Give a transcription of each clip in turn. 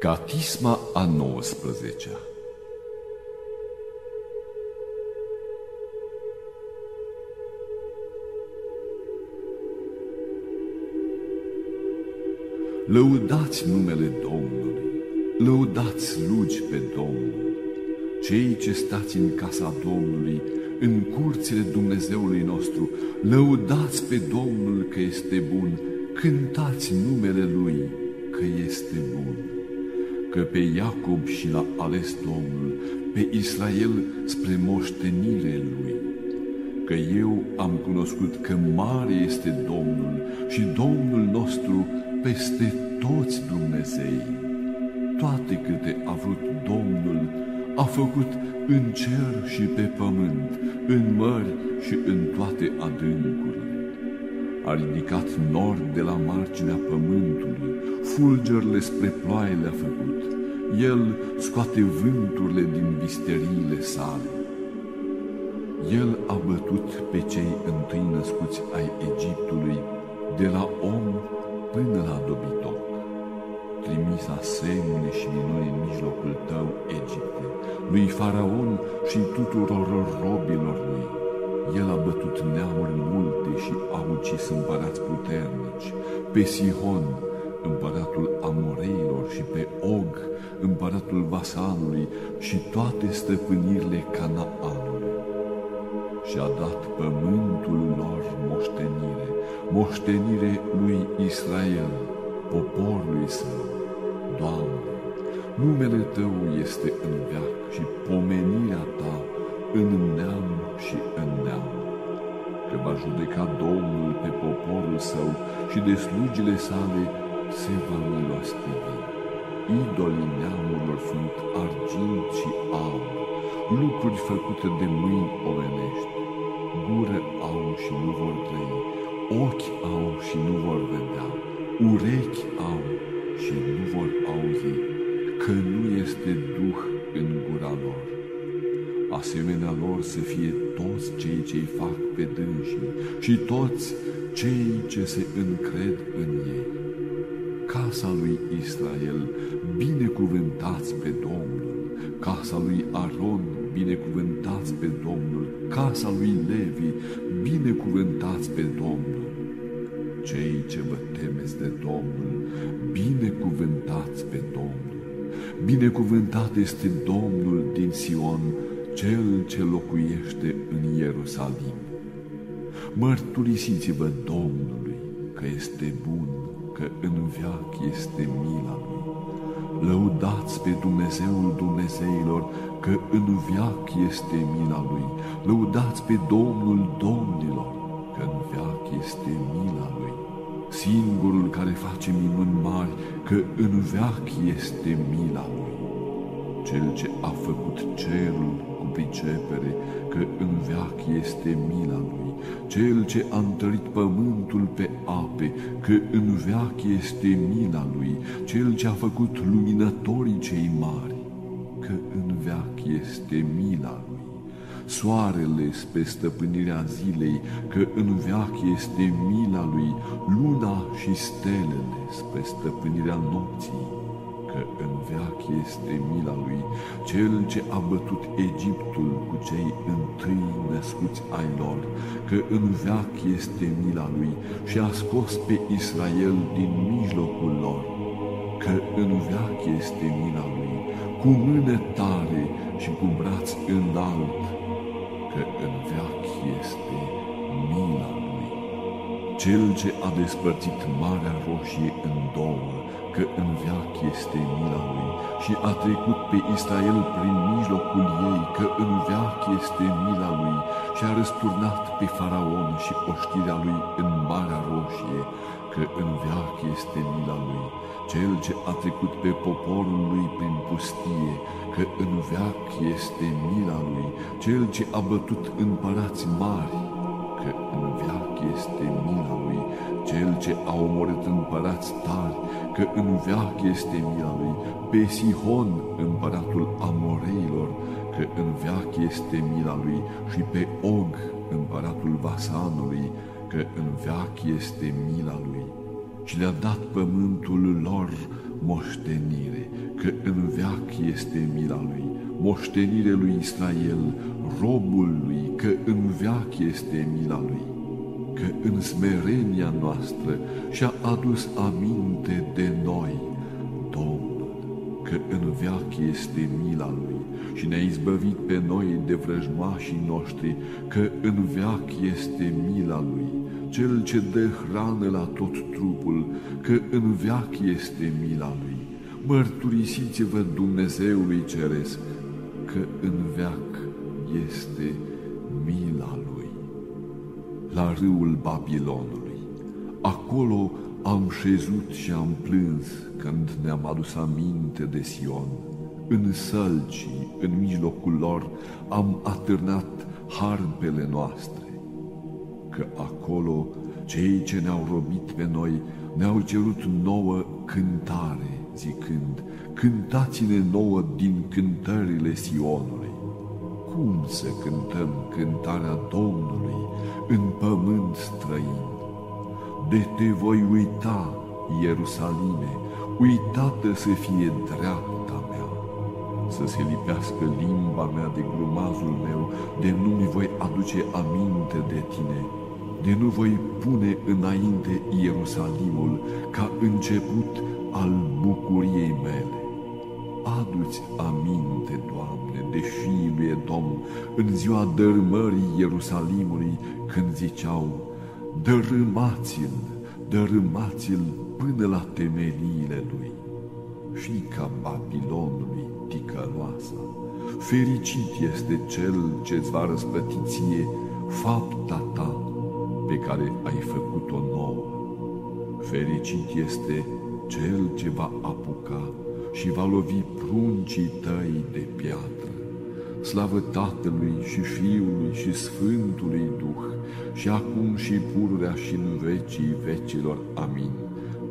Catisma a 19-a Lăudați numele Domnului, lăudați slugi pe Domnul, cei ce stați în casa Domnului, în curțile Dumnezeului nostru, lăudați pe Domnul că este bun, cântați numele Lui că este bun, că pe Iacob și l-a ales Domnul, pe Israel spre moștenire Lui, că eu am cunoscut că mare este Domnul și Domnul nostru peste toți Dumnezei. Toate câte a vrut Domnul, a făcut în cer și pe pământ, în mări și în toate adâncurile. A ridicat nord de la marginea pământului, fulgerile spre ploaie le-a făcut. El scoate vânturile din visteriile sale. El a bătut pe cei întâi născuți ai Egiptului, de la om până la dobitor trimis asemne și minuni în mijlocul tău, Egipte, lui Faraon și tuturor robilor lui. El a bătut neamuri multe și a ucis împărați puternici, pe Sihon, împăratul Amoreilor și pe Og, împăratul Vasanului și toate stăpânirile Canaanului. Și a dat pământul lor moștenire, moștenire lui Israel, poporului său. Doamne, numele Tău este în veac și pomenirea Ta în neam și în neam. Că va judeca Domnul pe poporul său și de slugile sale se va milostivi. Idolii neamurilor sunt argint și aur, lucruri făcute de mâini omenești. Gură au și nu vor trăi, ochi au și nu vor vedea, urechi au și nu vor auzi că nu este Duh în gura lor. Asemenea lor să fie toți cei ce-i fac pe dânsii și toți cei ce se încred în ei. Casa lui Israel, binecuvântați pe Domnul, casa lui Aron, binecuvântați pe Domnul, casa lui Levi, binecuvântați pe Domnul. Cei ce vă temeți de Domnul, binecuvântați pe Domnul. Binecuvântat este Domnul din Sion, cel ce locuiește în Ierusalim. Mărturisiți-vă Domnului că este bun, că în veac este mila Lui. Lăudați pe Dumnezeul Dumnezeilor, că în veac este mila Lui. Lăudați pe Domnul Domnilor, că în veac este mila Lui singurul care face minuni mari, că în veac este mila lui. Cel ce a făcut cerul cu pricepere, că în veac este mila lui. Cel ce a întărit pământul pe ape, că în veac este mila lui. Cel ce a făcut luminătorii cei mari, că în veac este mila lui soarele spre stăpânirea zilei, că în veac este mila lui, luna și stelele spre stăpânirea nopții, că în veac este mila lui, cel ce a bătut Egiptul cu cei întâi născuți ai lor, că în veac este mila lui și a scos pe Israel din mijlocul lor, că în veac este mila lui, cu mână tare și cu braț înalt, că în veac este mila lui. Cel ce a despărțit Marea Roșie în două, că în veac este mila lui, și a trecut pe Israel prin mijlocul ei, că în veac este mila lui, și a răsturnat pe Faraon și oștirea lui în Marea Roșie, că în veac este mila lui, cel ce a trecut pe poporul lui prin pustie, că în veac este mila lui, cel ce a bătut împărați mari, că în veac este mila lui, cel ce a omorât împărați tari, că în veac este mila lui, pe Sihon, împăratul Amoreilor, că în veac este mila lui, și pe Og, împăratul Vasanului, că în veac este mila lui. Și le-a dat pământul lor moștenire, că în veac este mila lui, moștenire lui Israel, robul lui, că în veac este mila lui, că în smerenia noastră și-a adus aminte de noi, Domnul, că în veac este mila lui și ne-a izbăvit pe noi de vrăjmașii noștri, că în veac este mila lui, cel ce dă hrană la tot trupul, că în veac este mila lui. Mărturisiți-vă Dumnezeului Ceresc, că în veac este mila lui. La râul Babilonului, acolo am șezut și am plâns când ne-am adus aminte de Sion. În sălcii, în mijlocul lor, am atârnat harpele noastre, că acolo cei ce ne-au robit pe noi ne-au cerut nouă cântare, zicând, cântați-ne nouă din cântările Sionului. Cum să cântăm cântarea Domnului în pământ străin? De te voi uita, Ierusalime, uitată să fie dreapta mea, să se lipească limba mea de grumazul meu, de nu mi voi aduce aminte de tine, de nu voi pune înainte Ierusalimul ca început al bucuriei mele. Adu-ți aminte, Doamne, de fiul lui Edom, în ziua dărâmării Ierusalimului, când ziceau, dărâmați-l, dărâmați-l până la temeliile lui. Fica Babilonului, ticăloasa, fericit este cel ce-ți va răsplăti ție fapta ta pe care ai făcut-o nouă. Fericit este cel ce va apuca și va lovi pruncii tăi de piatră. Slavă Tatălui și Fiului și Sfântului Duh, și acum și pururea și în vecii vecilor. Amin.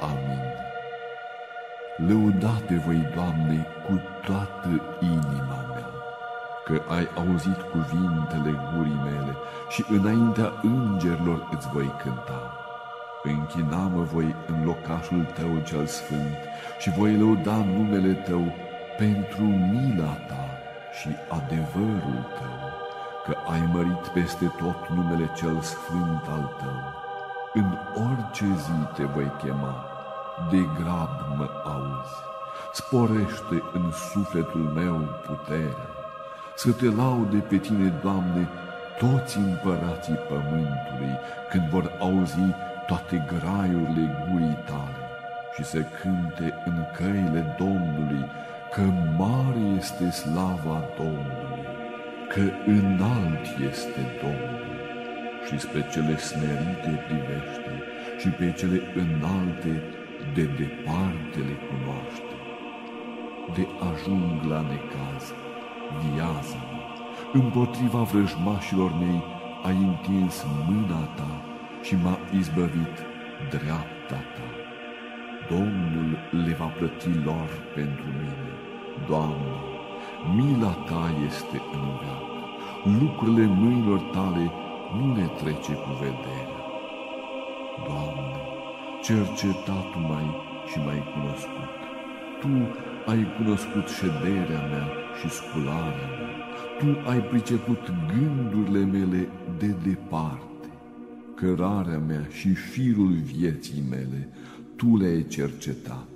Amin. Lăudate voi, Doamne, cu toată inima mea, că ai auzit cuvintele gurii mele și înaintea îngerilor îți voi cânta. Închinamă voi în locașul tău cel sfânt și voi lăuda numele tău pentru mila ta și adevărul tău, că ai mărit peste tot numele cel sfânt al tău. În orice zi te voi chema, de grab mă auzi. Sporește în sufletul meu puterea, să te laude pe tine, Doamne, toți împărații pământului, când vor auzi toate graiurile gurii tale și să cânte în căile Domnului, că mare este slava Domnului, că înalt este Domnul și spre cele smerite privește și pe cele înalte de departe le cunoaște. De ajung la necaz, viază împotriva vrăjmașilor mei ai întins mâna ta și m-a izbăvit dreapta ta. Domnul le va plăti lor pentru mine. Doamne, mila ta este în veac, lucrurile mâinilor tale nu ne trece cu vederea. Doamne, cercetat mai și mai cunoscut. Tu ai cunoscut șederea mea și scularea mea. Tu ai priceput gândurile mele de departe. Cărarea mea și firul vieții mele, Tu le-ai cercetat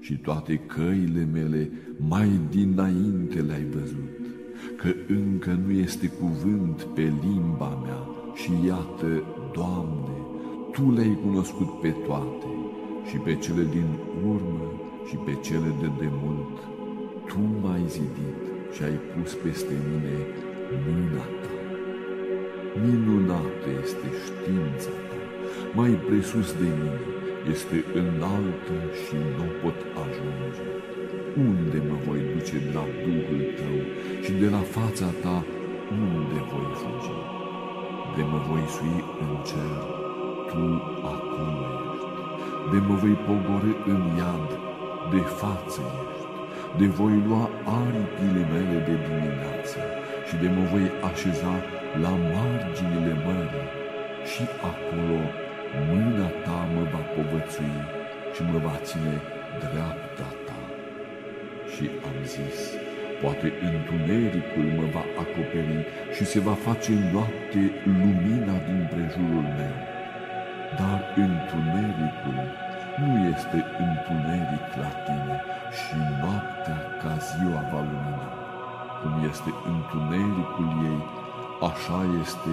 și toate căile mele mai dinainte le-ai văzut, că încă nu este cuvânt pe limba mea și iată, Doamne, Tu le-ai cunoscut pe toate și pe cele din urmă și pe cele de demult. Tu m-ai zidit și ai pus peste mine mâna ta. Minunată este știința ta, mai presus de mine, este înaltă și nu pot ajunge. Unde mă voi duce de la Duhul tău și de la fața ta, unde voi fugi? De mă voi sui în cer, tu acolo ești. De mă voi pogorâ în iad, de față ești. De voi lua aripile mele de dimineață și de mă voi așeza la marginile mării și acolo mâna ta mă va povățui și mă va ține dreapta ta. Și am zis, poate întunericul mă va acoperi și se va face noapte lumina din prejurul meu. Dar întunericul nu este întuneric la tine și noaptea ca ziua va lumina. Cum este întunericul ei, așa este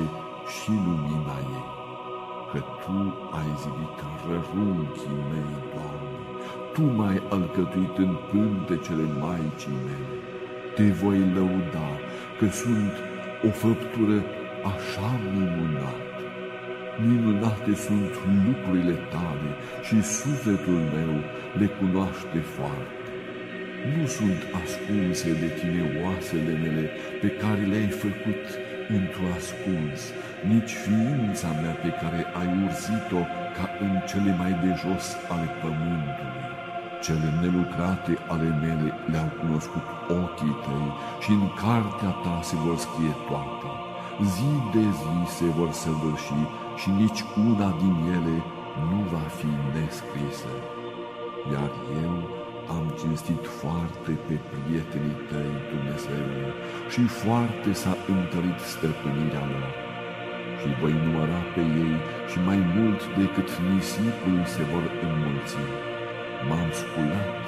și lumina ei că Tu ai zidit rărunchii mei, Doamne, Tu m-ai alcătuit în pântecele Maicii mele. Te voi lăuda că sunt o făptură așa minunată. Minunate sunt lucrurile tale și sufletul meu le cunoaște foarte. Nu sunt ascunse de tine oasele mele pe care le-ai făcut într-o ascuns, nici ființa mea pe care ai urzit-o ca în cele mai de jos ale pământului. Cele nelucrate ale mele le-au cunoscut ochii tăi și în cartea ta se vor scrie toate. Zi de zi se vor săvârși și nici una din ele nu va fi nescrisă. Iar eu am cinstit foarte pe prietenii tăi, Dumnezeu, și foarte s-a întărit stăpânirea lor. Și voi număra pe ei și mai mult decât nisipul se vor înmulți. M-am sculat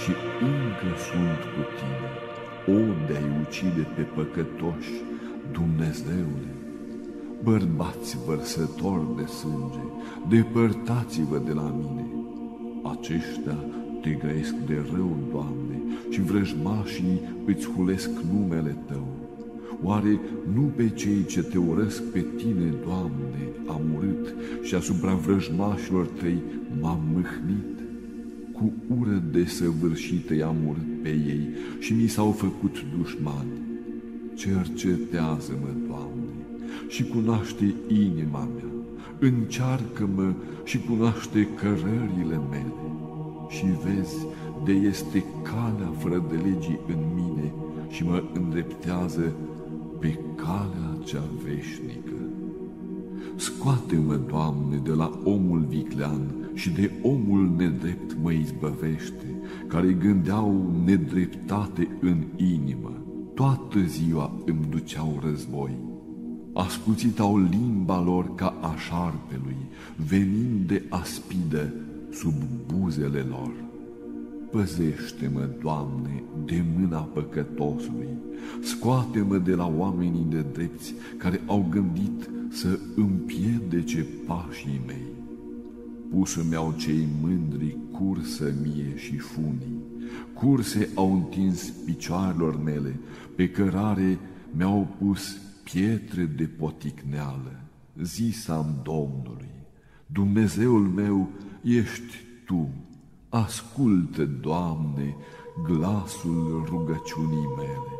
și încă sunt cu tine. O, de-ai ucide pe păcătoși, Dumnezeule! Bărbați vărsători de sânge, depărtați-vă de la mine. Aceștia te grăiesc de rău, Doamne, și vrăjmașii îți hulesc numele Tău. Oare nu pe cei ce te urăsc pe Tine, Doamne, am urât și asupra vrăjmașilor Tăi m-am mâhnit? Cu ură desăvârșită i-am urât pe ei și mi s-au făcut dușmani. Cercetează-mă, Doamne, și cunoaște inima mea, încearcă-mă și cunoaște cărările mele și vezi de este calea fără de legii în mine și mă îndreptează pe calea cea veșnică. Scoate-mă, Doamne, de la omul viclean și de omul nedrept mă izbăvește, care gândeau nedreptate în inimă. Toată ziua îmi duceau război. Ascuțit au limba lor ca a șarpelui, venind de aspidă, sub buzele lor. Păzește-mă, Doamne, de mâna păcătosului, scoate-mă de la oamenii de drepți care au gândit să împiedece pașii mei. Pusă mi-au cei mândri cursă mie și funii, curse au întins picioarelor mele, pe cărare mi-au pus pietre de poticneală. Zisam Domnului, Dumnezeul meu, ești Tu. Ascultă, Doamne, glasul rugăciunii mele.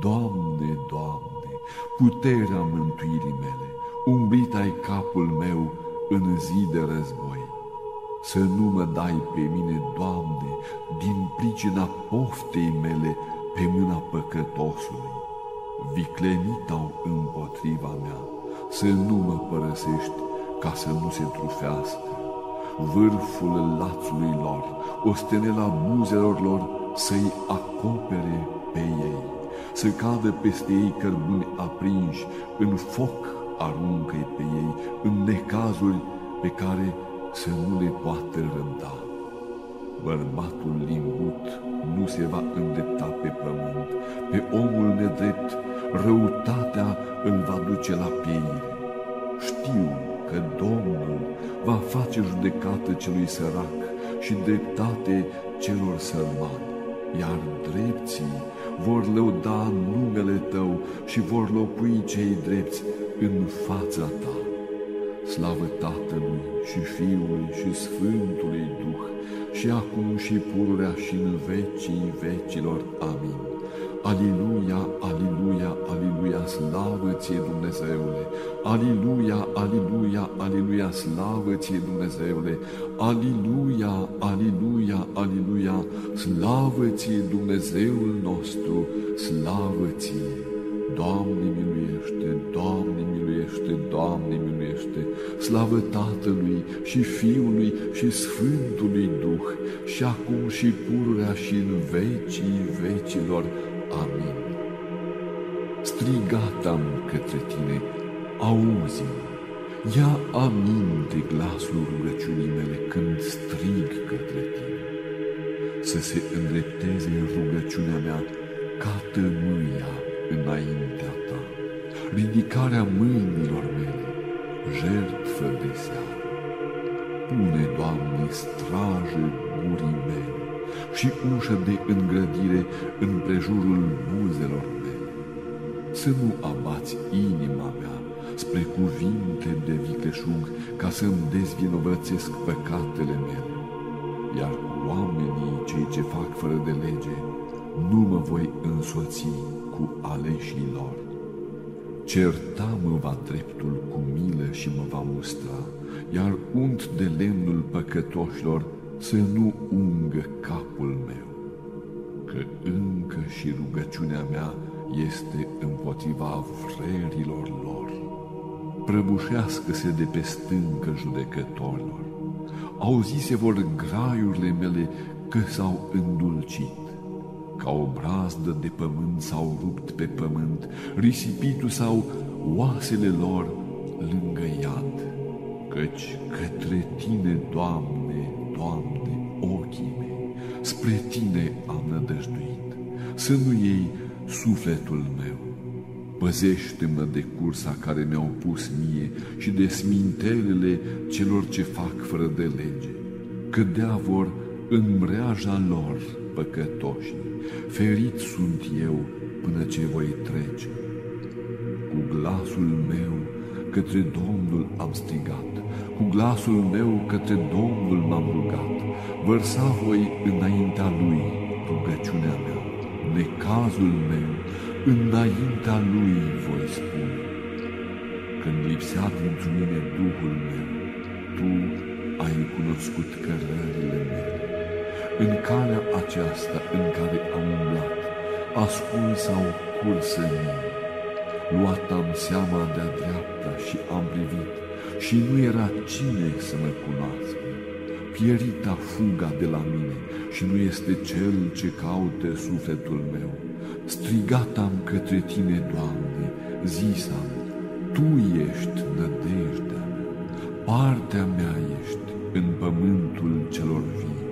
Doamne, Doamne, puterea mântuirii mele, umbrit ai capul meu în zi de război. Să nu mă dai pe mine, Doamne, din pricina poftei mele pe mâna păcătosului. Viclenit au împotriva mea, să nu mă părăsești ca să nu se trufească vârful lațului lor, ostenela buzelor lor să-i acopere pe ei, să cadă peste ei cărbuni aprinși, în foc aruncă pe ei, în necazuri pe care să nu le poată răbda. Bărbatul limbut nu se va îndrepta pe pământ, pe omul nedrept răutatea îl va duce la pieire. Știu că Domnul va face judecată celui sărac și dreptate celor sărmani, iar drepții vor lăuda numele tău și vor locui cei drepți în fața ta. Slavă Tatălui și Fiului și Sfântului Duh, și acum și pururea și în vecii vecilor. Amin. Aliluia, aliluia, aliluia, slavă ție Dumnezeule! Aliluia, aliluia, aliluia, slavă ție Dumnezeule! Aliluia, aliluia, aliluia, slavă ție Dumnezeul nostru, slavă ție! Doamne miluiește, Doamne miluiește, Doamne miluiește, slavă Tatălui și Fiului și Sfântului Duh, și acum și pururea și în vecii vecilor. Amin. Strigat am către tine, auzi-mă, ia aminte glasul rugăciunii mele când strig către tine. Să se îndrepteze rugăciunea mea ca tămâia înaintea ta, ridicarea mâinilor mele, jertfă de seară. Pune, Doamne, strajă gurii mele și ușă de îngrădire în prejurul buzelor mele. Să nu abați inima mea spre cuvinte de vicleșug ca să-mi dezvinovățesc păcatele mele, iar oamenii cei ce fac fără de lege nu mă voi însoți cu aleșii lor. Certa mă va dreptul cu milă și mă va mustra, iar unt de lemnul păcătoșilor să nu ungă capul meu, că încă și rugăciunea mea este împotriva vrerilor lor. Prăbușească-se de pe stâncă judecătorilor. Auzise vor graiurile mele că s-au îndulcit ca o brazdă de pământ s-au rupt pe pământ, risipitu sau oasele lor lângă iad. Căci către tine, Doamne, Doamne, ochii mei, spre tine am nădăjduit, să nu iei sufletul meu. Păzește-mă de cursa care mi-au pus mie și de smintelele celor ce fac fără de lege. Cădea vor în mreaja lor păcătoșii ferit sunt eu până ce voi trece. Cu glasul meu către Domnul am strigat, cu glasul meu către Domnul m-am rugat, vărsa voi înaintea Lui rugăciunea mea, necazul meu, înaintea Lui voi spune. Când lipsea dintr mine Duhul meu, Tu ai cunoscut cărările mele. În calea aceasta în care am umblat, ascuns sau cursă mie, luat am seama de-a dreapta și am privit, și nu era cine să mă cunoască. Pierita fuga de la mine și nu este cel ce caute sufletul meu. Strigat am către tine, Doamne, zisam, Tu ești nădejdea mea, partea mea ești în pământul celor vii.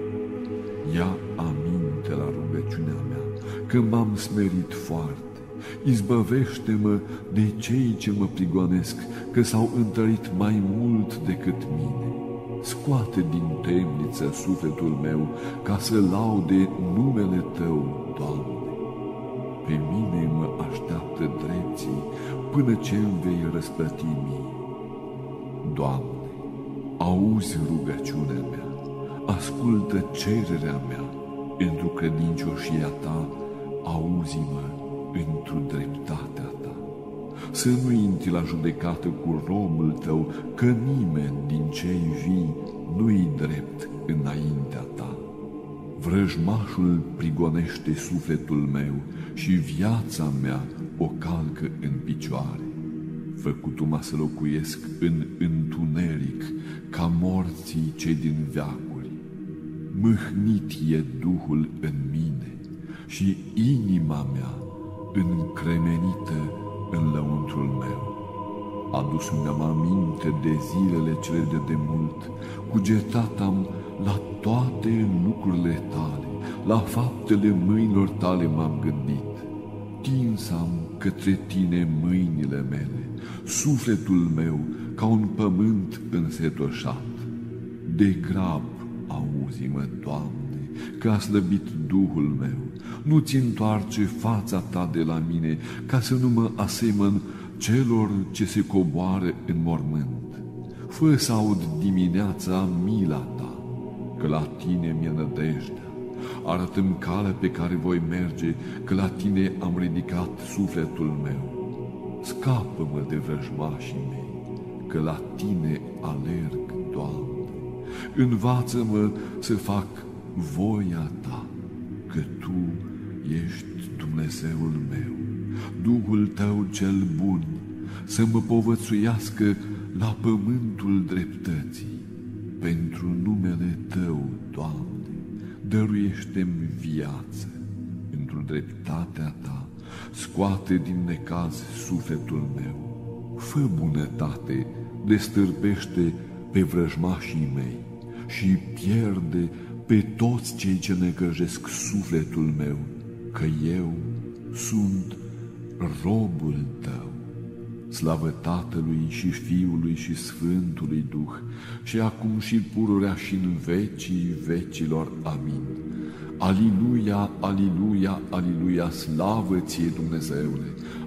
Ia aminte la rugăciunea mea, că m-am smerit foarte. Izbăvește-mă de cei ce mă prigonesc, că s-au întărit mai mult decât mine. Scoate din temniță sufletul meu, ca să laude numele Tău, Doamne. Pe mine mă așteaptă drepții până ce îmi vei răsplăti mie. Doamne, auzi rugăciunea mea ascultă cererea mea, într-o credincioșia ta, auzi-mă într-o dreptatea ta. Să nu intri la judecată cu romul tău, că nimeni din cei vii nu-i drept înaintea ta. Vrăjmașul prigonește sufletul meu și viața mea o calcă în picioare. Făcutu-mă să locuiesc în întuneric, ca morții cei din veac mâhnit e Duhul în mine și inima mea încremenită în lăuntrul meu. Adus-mi am aminte de zilele cele de demult, cugetat am la toate lucrurile tale, la faptele mâinilor tale m-am gândit. Tins am către tine mâinile mele, sufletul meu ca un pământ însetoșat. De grab auzi-mă, Doamne, că a slăbit Duhul meu, nu ți întoarce fața ta de la mine, ca să nu mă asemăn celor ce se coboară în mormânt. fă să aud dimineața mila ta, că la tine mi-e nădejdea. Arată-mi calea pe care voi merge, că la tine am ridicat sufletul meu. Scapă-mă de vrăjmașii mei, că la tine alerg, Doamne. Învață-mă să fac voia ta, că tu ești Dumnezeul meu, Duhul tău cel bun, să mă povățuiască la pământul dreptății. Pentru numele Tău, Doamne, dăruiește-mi viață. Pentru dreptatea Ta, scoate din necaz sufletul meu. Fă bunătate, destârpește pe vrăjmașii mei și pierde pe toți cei ce necăjesc sufletul meu, că eu sunt robul Tău. Slavă Tatălui și Fiului și Sfântului Duh, și acum și pururea și în vecii vecilor. Amin. Aliluia, aliluia, aliluia, slavă ție Dumnezeule!